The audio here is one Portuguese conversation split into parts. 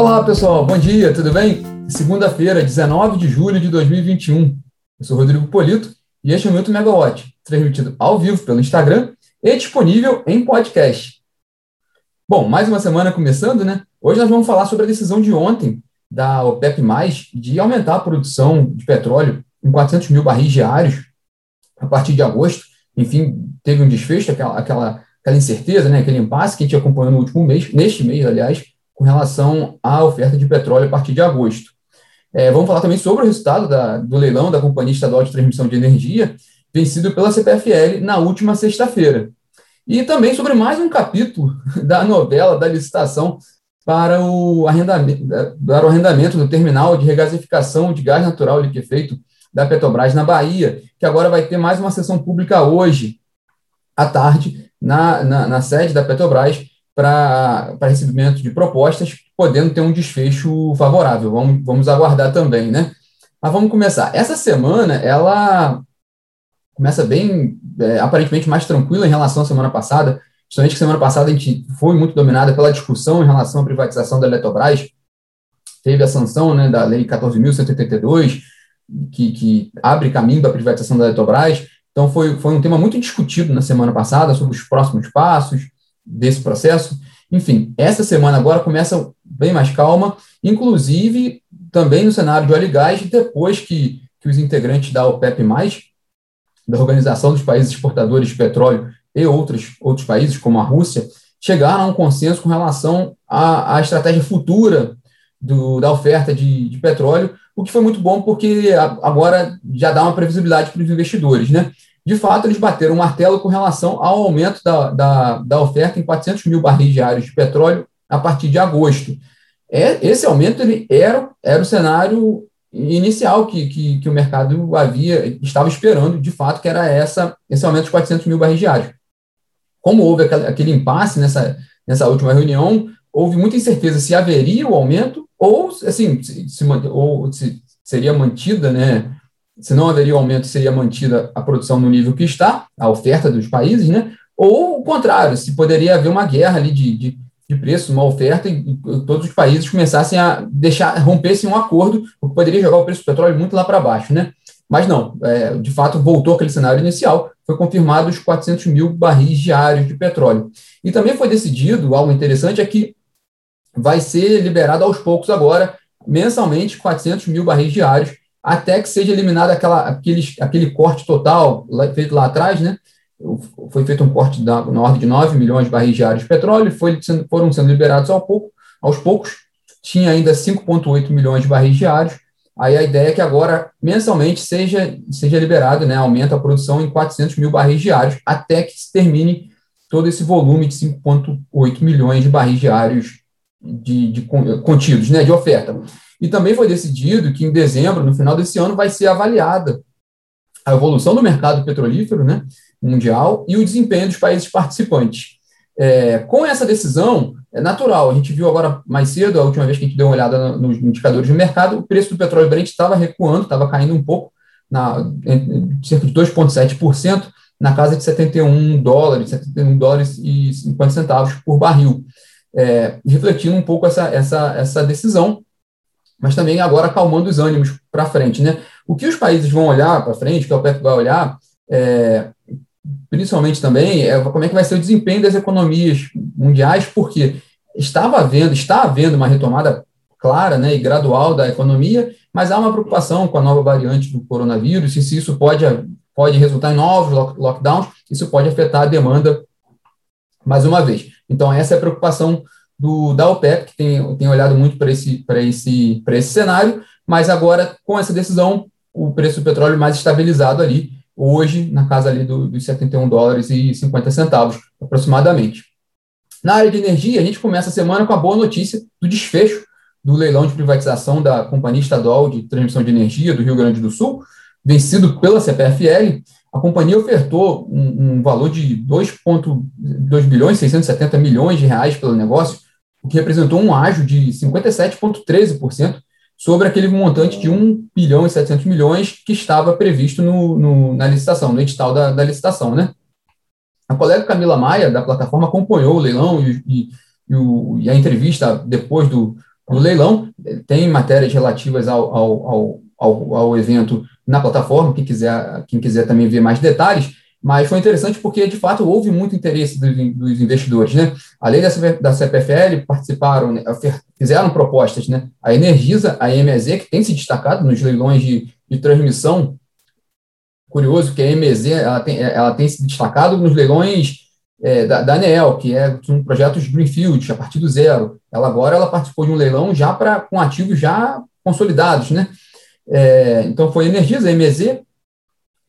Olá, pessoal, bom dia, tudo bem? Segunda-feira, 19 de julho de 2021. Eu sou Rodrigo Polito e este é o Milton Megawatt, transmitido ao vivo pelo Instagram e disponível em podcast. Bom, mais uma semana começando, né? Hoje nós vamos falar sobre a decisão de ontem da OPEP+, de aumentar a produção de petróleo em 400 mil barris diários a partir de agosto. Enfim, teve um desfecho, aquela, aquela, aquela incerteza, né? aquele impasse que a gente acompanhou no último mês, neste mês, aliás, com relação à oferta de petróleo a partir de agosto. É, vamos falar também sobre o resultado da, do leilão da Companhia Estadual de Transmissão de Energia, vencido pela CPFL na última sexta-feira. E também sobre mais um capítulo da novela da licitação para o arrendamento, para o arrendamento do terminal de regasificação de gás natural liquefeito da Petrobras na Bahia, que agora vai ter mais uma sessão pública hoje, à tarde, na, na, na sede da Petrobras, para recebimento de propostas, podendo ter um desfecho favorável. Vamos, vamos aguardar também, né? Mas vamos começar. Essa semana, ela começa bem, é, aparentemente mais tranquila em relação à semana passada, justamente que semana passada a gente foi muito dominada pela discussão em relação à privatização da Eletrobras, teve a sanção né, da Lei 14.182, que, que abre caminho para a privatização da Eletrobras, então foi, foi um tema muito discutido na semana passada sobre os próximos passos, desse processo. Enfim, essa semana agora começa bem mais calma, inclusive também no cenário de óleo e gás, depois que, que os integrantes da OPEP+, da Organização dos Países Exportadores de Petróleo e outros, outros países, como a Rússia, chegaram a um consenso com relação à, à estratégia futura do, da oferta de, de petróleo, o que foi muito bom porque agora já dá uma previsibilidade para os investidores, né? De fato, eles bateram um martelo com relação ao aumento da, da, da oferta em 400 mil barris diários de petróleo a partir de agosto. É, esse aumento ele era, era o cenário inicial que, que, que, o mercado havia estava esperando, de fato, que era essa, esse aumento de 400 mil barris diários. Como houve aquele, aquele impasse nessa, nessa última reunião, houve muita incerteza se haveria o aumento ou, assim, se, se, ou se seria mantida né, se não haveria aumento, seria mantida a produção no nível que está, a oferta dos países, né? ou o contrário, se poderia haver uma guerra ali de, de, de preço, uma oferta, e todos os países começassem a deixar, rompessem um acordo, o que poderia jogar o preço do petróleo muito lá para baixo. Né? Mas não, é, de fato, voltou aquele cenário inicial, foi confirmado os 400 mil barris diários de petróleo. E também foi decidido, algo interessante, é que vai ser liberado aos poucos agora, mensalmente, 400 mil barris diários, até que seja eliminado aquela, aquele, aquele corte total feito lá atrás, né? Foi feito um corte da, na ordem de 9 milhões de barris diários de petróleo, foi, foram sendo liberados ao pouco, aos poucos, tinha ainda 5,8 milhões de barris diários. Aí a ideia é que agora, mensalmente, seja, seja liberado, né, aumenta a produção em 400 mil barris diários, até que se termine todo esse volume de 5,8 milhões de barris diários de, de, contidos, né, de oferta. E também foi decidido que em dezembro, no final desse ano, vai ser avaliada a evolução do mercado petrolífero né, mundial e o desempenho dos países participantes. É, com essa decisão, é natural, a gente viu agora mais cedo, a última vez que a gente deu uma olhada nos indicadores do mercado, o preço do petróleo Brent estava recuando, estava caindo um pouco, na, cerca de 2,7%, na casa de 71 dólares, 71 dólares e 50 centavos por barril, é, refletindo um pouco essa, essa, essa decisão, mas também agora acalmando os ânimos para frente. Né? O que os países vão olhar para frente, que a OPEP vai olhar, é, principalmente também, é como é que vai ser o desempenho das economias mundiais, porque estava havendo, está havendo uma retomada clara né, e gradual da economia, mas há uma preocupação com a nova variante do coronavírus, e se isso pode, pode resultar em novos lockdowns, isso pode afetar a demanda mais uma vez. Então, essa é a preocupação do, da OPEP, que tem, tem olhado muito para esse, esse, esse cenário, mas agora, com essa decisão, o preço do petróleo mais estabilizado ali, hoje, na casa ali do, dos 71 dólares e 50 centavos, aproximadamente. Na área de energia, a gente começa a semana com a boa notícia do desfecho do leilão de privatização da Companhia Estadual de Transmissão de Energia do Rio Grande do Sul, vencido pela CPFL. A companhia ofertou um, um valor de 2,2 bilhões 670 milhões de reais pelo negócio, o que representou um ágio de 57,13% sobre aquele montante de 1 bilhão e 700 milhões que estava previsto no, no, na licitação, no edital da, da, licitação. Né? A colega Camila Maia, da plataforma, acompanhou o leilão e, e, e, o, e a entrevista depois do, do leilão. Tem matérias relativas ao, ao, ao, ao, evento na plataforma, quem quiser, quem quiser também ver mais detalhes, mas foi interessante porque, de fato, houve muito interesse dos, investidores. Né? Além da, CPFL, participaram, né, fizeram propostas. Né? A Energisa, a EMZ, que tem se destacado nos leilões de, de transmissão, curioso que a EMZ ela tem, ela tem se destacado nos leilões é, da, da ANEEL, que é um projeto de Greenfield, a partir do zero. Ela agora ela participou de um leilão já para com ativos já consolidados, né? É, então foi a Energisa, a MZ,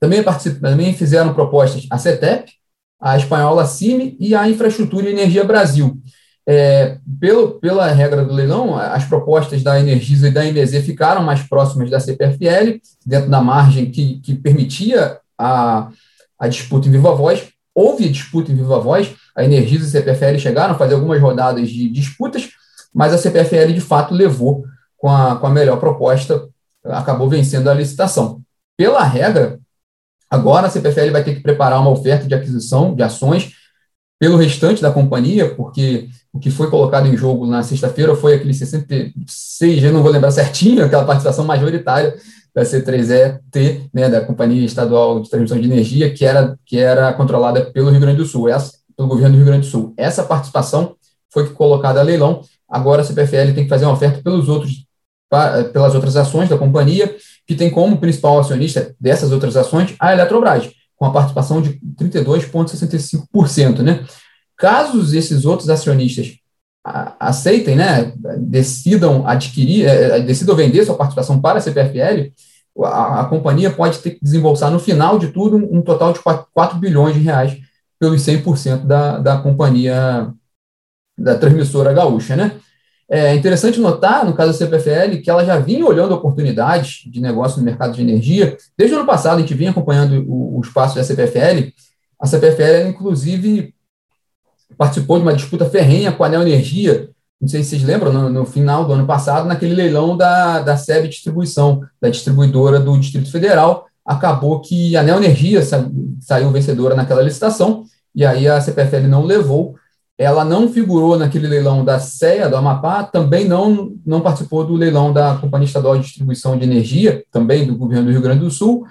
também, também fizeram propostas a CETEP, a espanhola CIMI e a Infraestrutura e Energia Brasil. É, pelo, pela regra do leilão, as propostas da Energisa e da MZ ficaram mais próximas da CPFL, dentro da margem que, que permitia a, a disputa em viva voz, houve disputa em viva voz, a Energisa e a CPFL chegaram a fazer algumas rodadas de disputas, mas a CPFL, de fato, levou com a, com a melhor proposta, acabou vencendo a licitação. Pela regra, agora a CPFL vai ter que preparar uma oferta de aquisição de ações pelo restante da companhia, porque o que foi colocado em jogo na sexta-feira foi aquele 66, eu não vou lembrar certinho, aquela participação majoritária da C3ET, né, da Companhia Estadual de Transmissão de Energia, que era, que era controlada pelo Rio Grande do Sul, essa, pelo governo do Rio Grande do Sul. Essa participação foi colocada a leilão, agora a CPFL tem que fazer uma oferta pelos outros, pelas outras ações da companhia, que tem como principal acionista dessas outras ações a Eletrobras, com a participação de 32,65%. Né? Caso esses outros acionistas aceitem, né, decidam adquirir, é, é, decidam vender sua participação para a CPFL, a, a, companhia pode ter que desembolsar no final de tudo um, um total de 4, 4, bilhões de reais pelos 100% da, da companhia, da transmissora gaúcha, né? É interessante notar, no caso da CPFL, que ela já vinha olhando oportunidades de negócio no mercado de energia. Desde o ano passado, a gente vinha acompanhando o, o espaço da CPFL. A CPFL, inclusive, participou de uma disputa ferrenha com a Neo Energia, não sei se vocês lembram, no, no, final do ano passado, naquele leilão da, da SEB Distribuição, da distribuidora do Distrito Federal, acabou que a Neo Energia sa, saiu vencedora naquela licitação, e aí a CPFL não levou, ela não figurou naquele leilão da CEA do Amapá, também não, não participou do leilão da Companhia Estadual de Distribuição de Energia, também do governo do Rio Grande do Sul,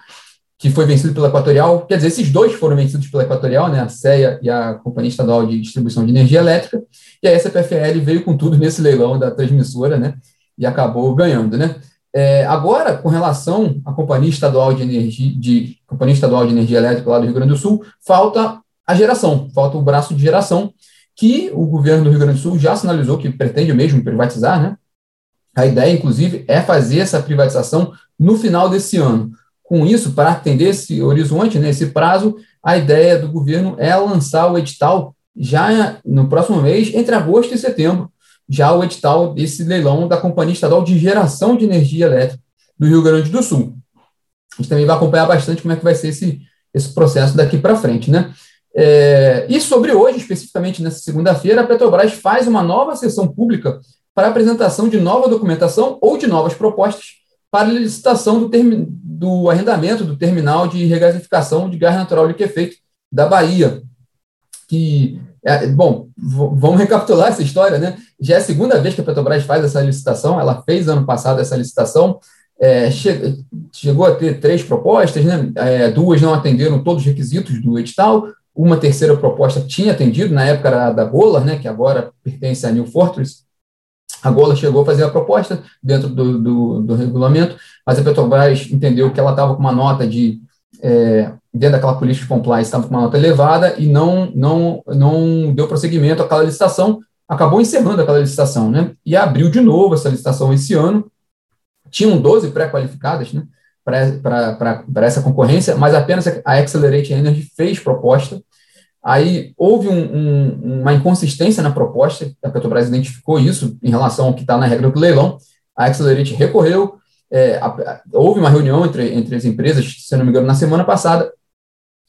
que foi vencido pela Equatorial, quer dizer, esses dois foram vencidos pela Equatorial, né, a CEA e a Companhia Estadual de Distribuição de Energia Elétrica, e a SPFL veio com tudo nesse leilão da transmissora, né, e acabou ganhando, né. É, agora, com relação à Companhia Estadual de Energia, de, Companhia Estadual de Energia Elétrica lá do Rio Grande do Sul, falta a geração, falta o braço de geração, que o governo do Rio Grande do Sul já sinalizou que pretende mesmo privatizar, né, a ideia, inclusive, é fazer essa privatização no final desse ano. Com isso, para atender esse horizonte, nesse né, prazo, a ideia do governo é lançar o edital já no próximo mês, entre agosto e setembro, já o edital desse leilão da Companhia Estadual de Geração de Energia Elétrica do Rio Grande do Sul. A gente também vai acompanhar bastante como é que vai ser esse, esse processo daqui para frente, né? É, e sobre hoje, especificamente nessa segunda-feira, a Petrobras faz uma nova sessão pública para apresentação de nova documentação ou de novas propostas para licitação do, do arrendamento do terminal de regasificação de gás natural liquefeito da Bahia. Que, é, bom, vamos recapitular essa história, né? Já é a segunda vez que a Petrobras faz essa licitação, ela fez ano passado essa licitação, é, che chegou a ter três propostas, né? É, duas não atenderam todos os requisitos do edital, uma terceira proposta tinha atendido, na época era da Gola, né, que agora pertence à New Fortress, a Gola chegou a fazer a proposta dentro do, do, do regulamento, mas a Petrobras entendeu que ela estava com uma nota de, é, dentro daquela política de compliance, estava com uma nota elevada e não, não, não deu prosseguimento àquela licitação, acabou encerrando aquela licitação, né? E abriu de novo essa licitação esse ano. Tinham 12 pré-qualificadas, né? Para essa concorrência, mas apenas a Accelerate Energy fez proposta Aí houve um, um, uma inconsistência na proposta, a Petrobras identificou isso em relação ao que está na regra do leilão. A Accelerate recorreu, é, a, houve uma reunião entre, entre as empresas, se não me engano, na semana passada.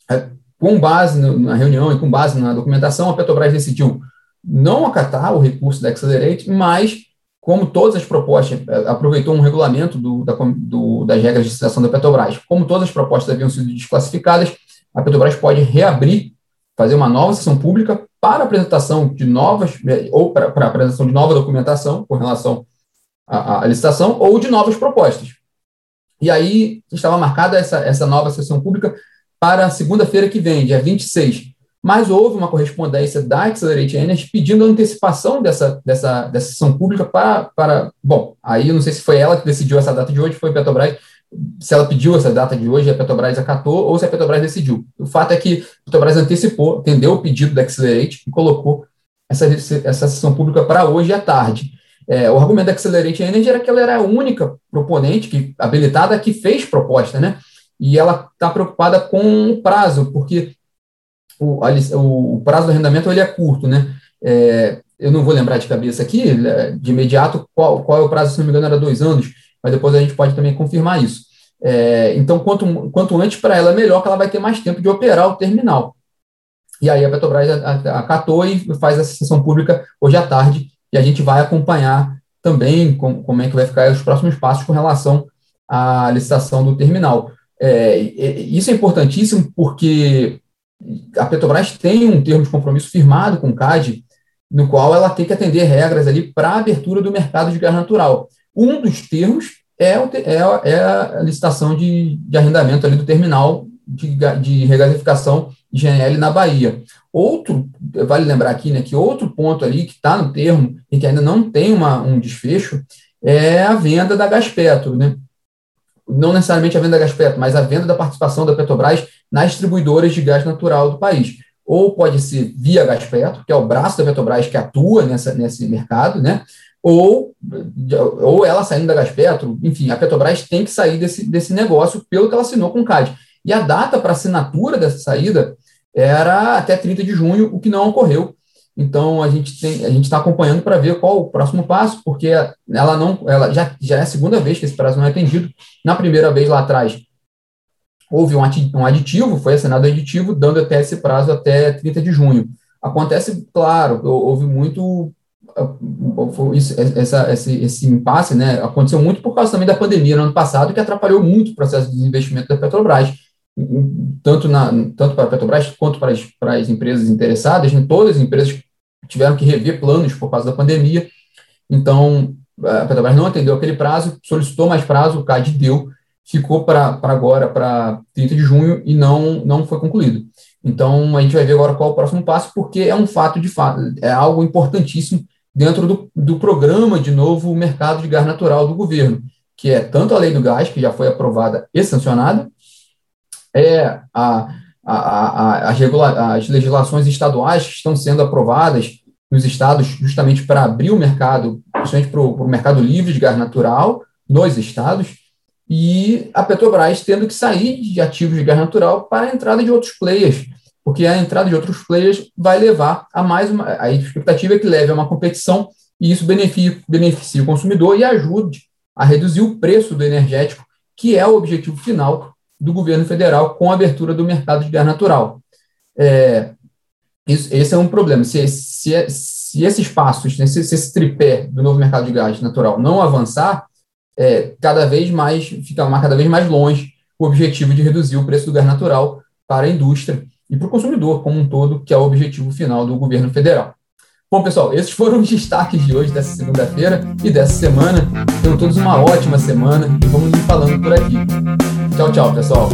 É, com base no, na reunião e com base na documentação, a Petrobras decidiu não acatar o recurso da Accelerate, mas, como todas as propostas, é, aproveitou um regulamento do, da, do, das regras de licitação da Petrobras. Como todas as propostas haviam sido desclassificadas, a Petrobras pode reabrir fazer uma nova sessão pública para apresentação de novas, ou para, apresentação de nova documentação com relação a, a licitação ou de novas propostas. E aí estava marcada essa, essa nova sessão pública para segunda-feira que vem, dia 26. Mas houve uma correspondência da Accelerate Energy pedindo a antecipação dessa, dessa, dessa sessão pública para, para. Bom, aí eu não sei se foi ela que decidiu essa data de hoje, foi Petrobras. Se ela pediu essa data de hoje, a Petrobras acatou, ou se a Petrobras decidiu. O fato é que a Petrobras antecipou, atendeu o pedido da Accelerate e colocou essa, essa sessão pública para hoje à tarde. É, o argumento da Accelerate Energy era que ela era a única proponente que, habilitada que fez proposta, né? E ela está preocupada com o prazo, porque o, o, prazo do arrendamento ele é curto, né? É, eu não vou lembrar de cabeça aqui, é, de imediato, qual, qual é o prazo, se não me engano, era dois anos, mas depois a gente pode também confirmar isso. É, então, quanto, quanto antes para ela, melhor que ela vai ter mais tempo de operar o terminal. E aí a Petrobras acatou e faz essa sessão pública hoje à tarde, e a gente vai acompanhar também com, como é que vai ficar os próximos passos com relação à licitação do terminal. É, isso é importantíssimo porque a Petrobras tem um termo de compromisso firmado com o CAD, no qual ela tem que atender regras ali para a abertura do mercado de gás natural. Um dos termos é, é, é a licitação de, de, arrendamento ali do terminal de, de regasificação GNL na Bahia. Outro, vale lembrar aqui, né, que outro ponto ali que está no termo e que ainda não tem uma, um desfecho é a venda da Gaspetro, né? Não necessariamente a venda da Gaspetro, mas a venda da participação da Petrobras nas distribuidoras de gás natural do país. Ou pode ser via Gaspetro, que é o braço da Petrobras que atua nessa, nesse mercado, né? Ou, ou ela saindo da Gaspetro, enfim, a Petrobras tem que sair desse, desse negócio pelo que ela assinou com o CAD. E a data para assinatura dessa saída era até 30 de junho, o que não ocorreu. Então a gente tem, a gente está acompanhando para ver qual o próximo passo, porque ela não, ela já, já é a segunda vez que esse prazo não é atendido. Na primeira vez lá atrás houve um aditivo, foi assinado aditivo, dando até esse prazo até 30 de junho. Acontece, claro, houve muito isso, essa, esse, esse impasse, né, aconteceu muito por causa também da pandemia no ano passado, que atrapalhou muito o processo de desinvestimento da Petrobras tanto, na, tanto para a Petrobras quanto para as, para as empresas interessadas, né, todas as empresas tiveram que rever planos por causa da pandemia. Então, a Petrobras não atendeu aquele prazo, solicitou mais prazo, o CAD deu, ficou para agora, para 30 de junho, e não, não foi concluído. Então, a gente vai ver agora qual é o próximo passo, porque é um fato de fato, é algo importantíssimo dentro do, do programa de novo mercado de gás natural do governo, que é tanto a lei do gás, que já foi aprovada e sancionada, é a, a, a, as, regula as legislações estaduais que estão sendo aprovadas nos estados justamente para abrir o mercado, principalmente para o mercado livre de gás natural nos estados, e a Petrobras tendo que sair de ativos de gás natural para a entrada de outros players, porque a entrada de outros players vai levar a mais uma. A expectativa é que leve a uma competição e isso beneficia o consumidor e ajude a reduzir o preço do energético, que é o objetivo final do governo federal com a abertura do mercado de gás natural. É, isso, esse é um problema. Se, se, se esses passos, né, se, se, esse tripé do novo mercado de gás natural não avançar, é, cada vez mais fica cada vez mais longe o objetivo de reduzir o preço do gás natural para a indústria e para o consumidor como um todo, que é o objetivo final do governo federal. Bom, pessoal, esses foram os destaques de hoje, dessa segunda-feira e dessa semana. Tenham todos uma ótima semana e vamos nos falando por aqui. Tchau, tchau, pessoal.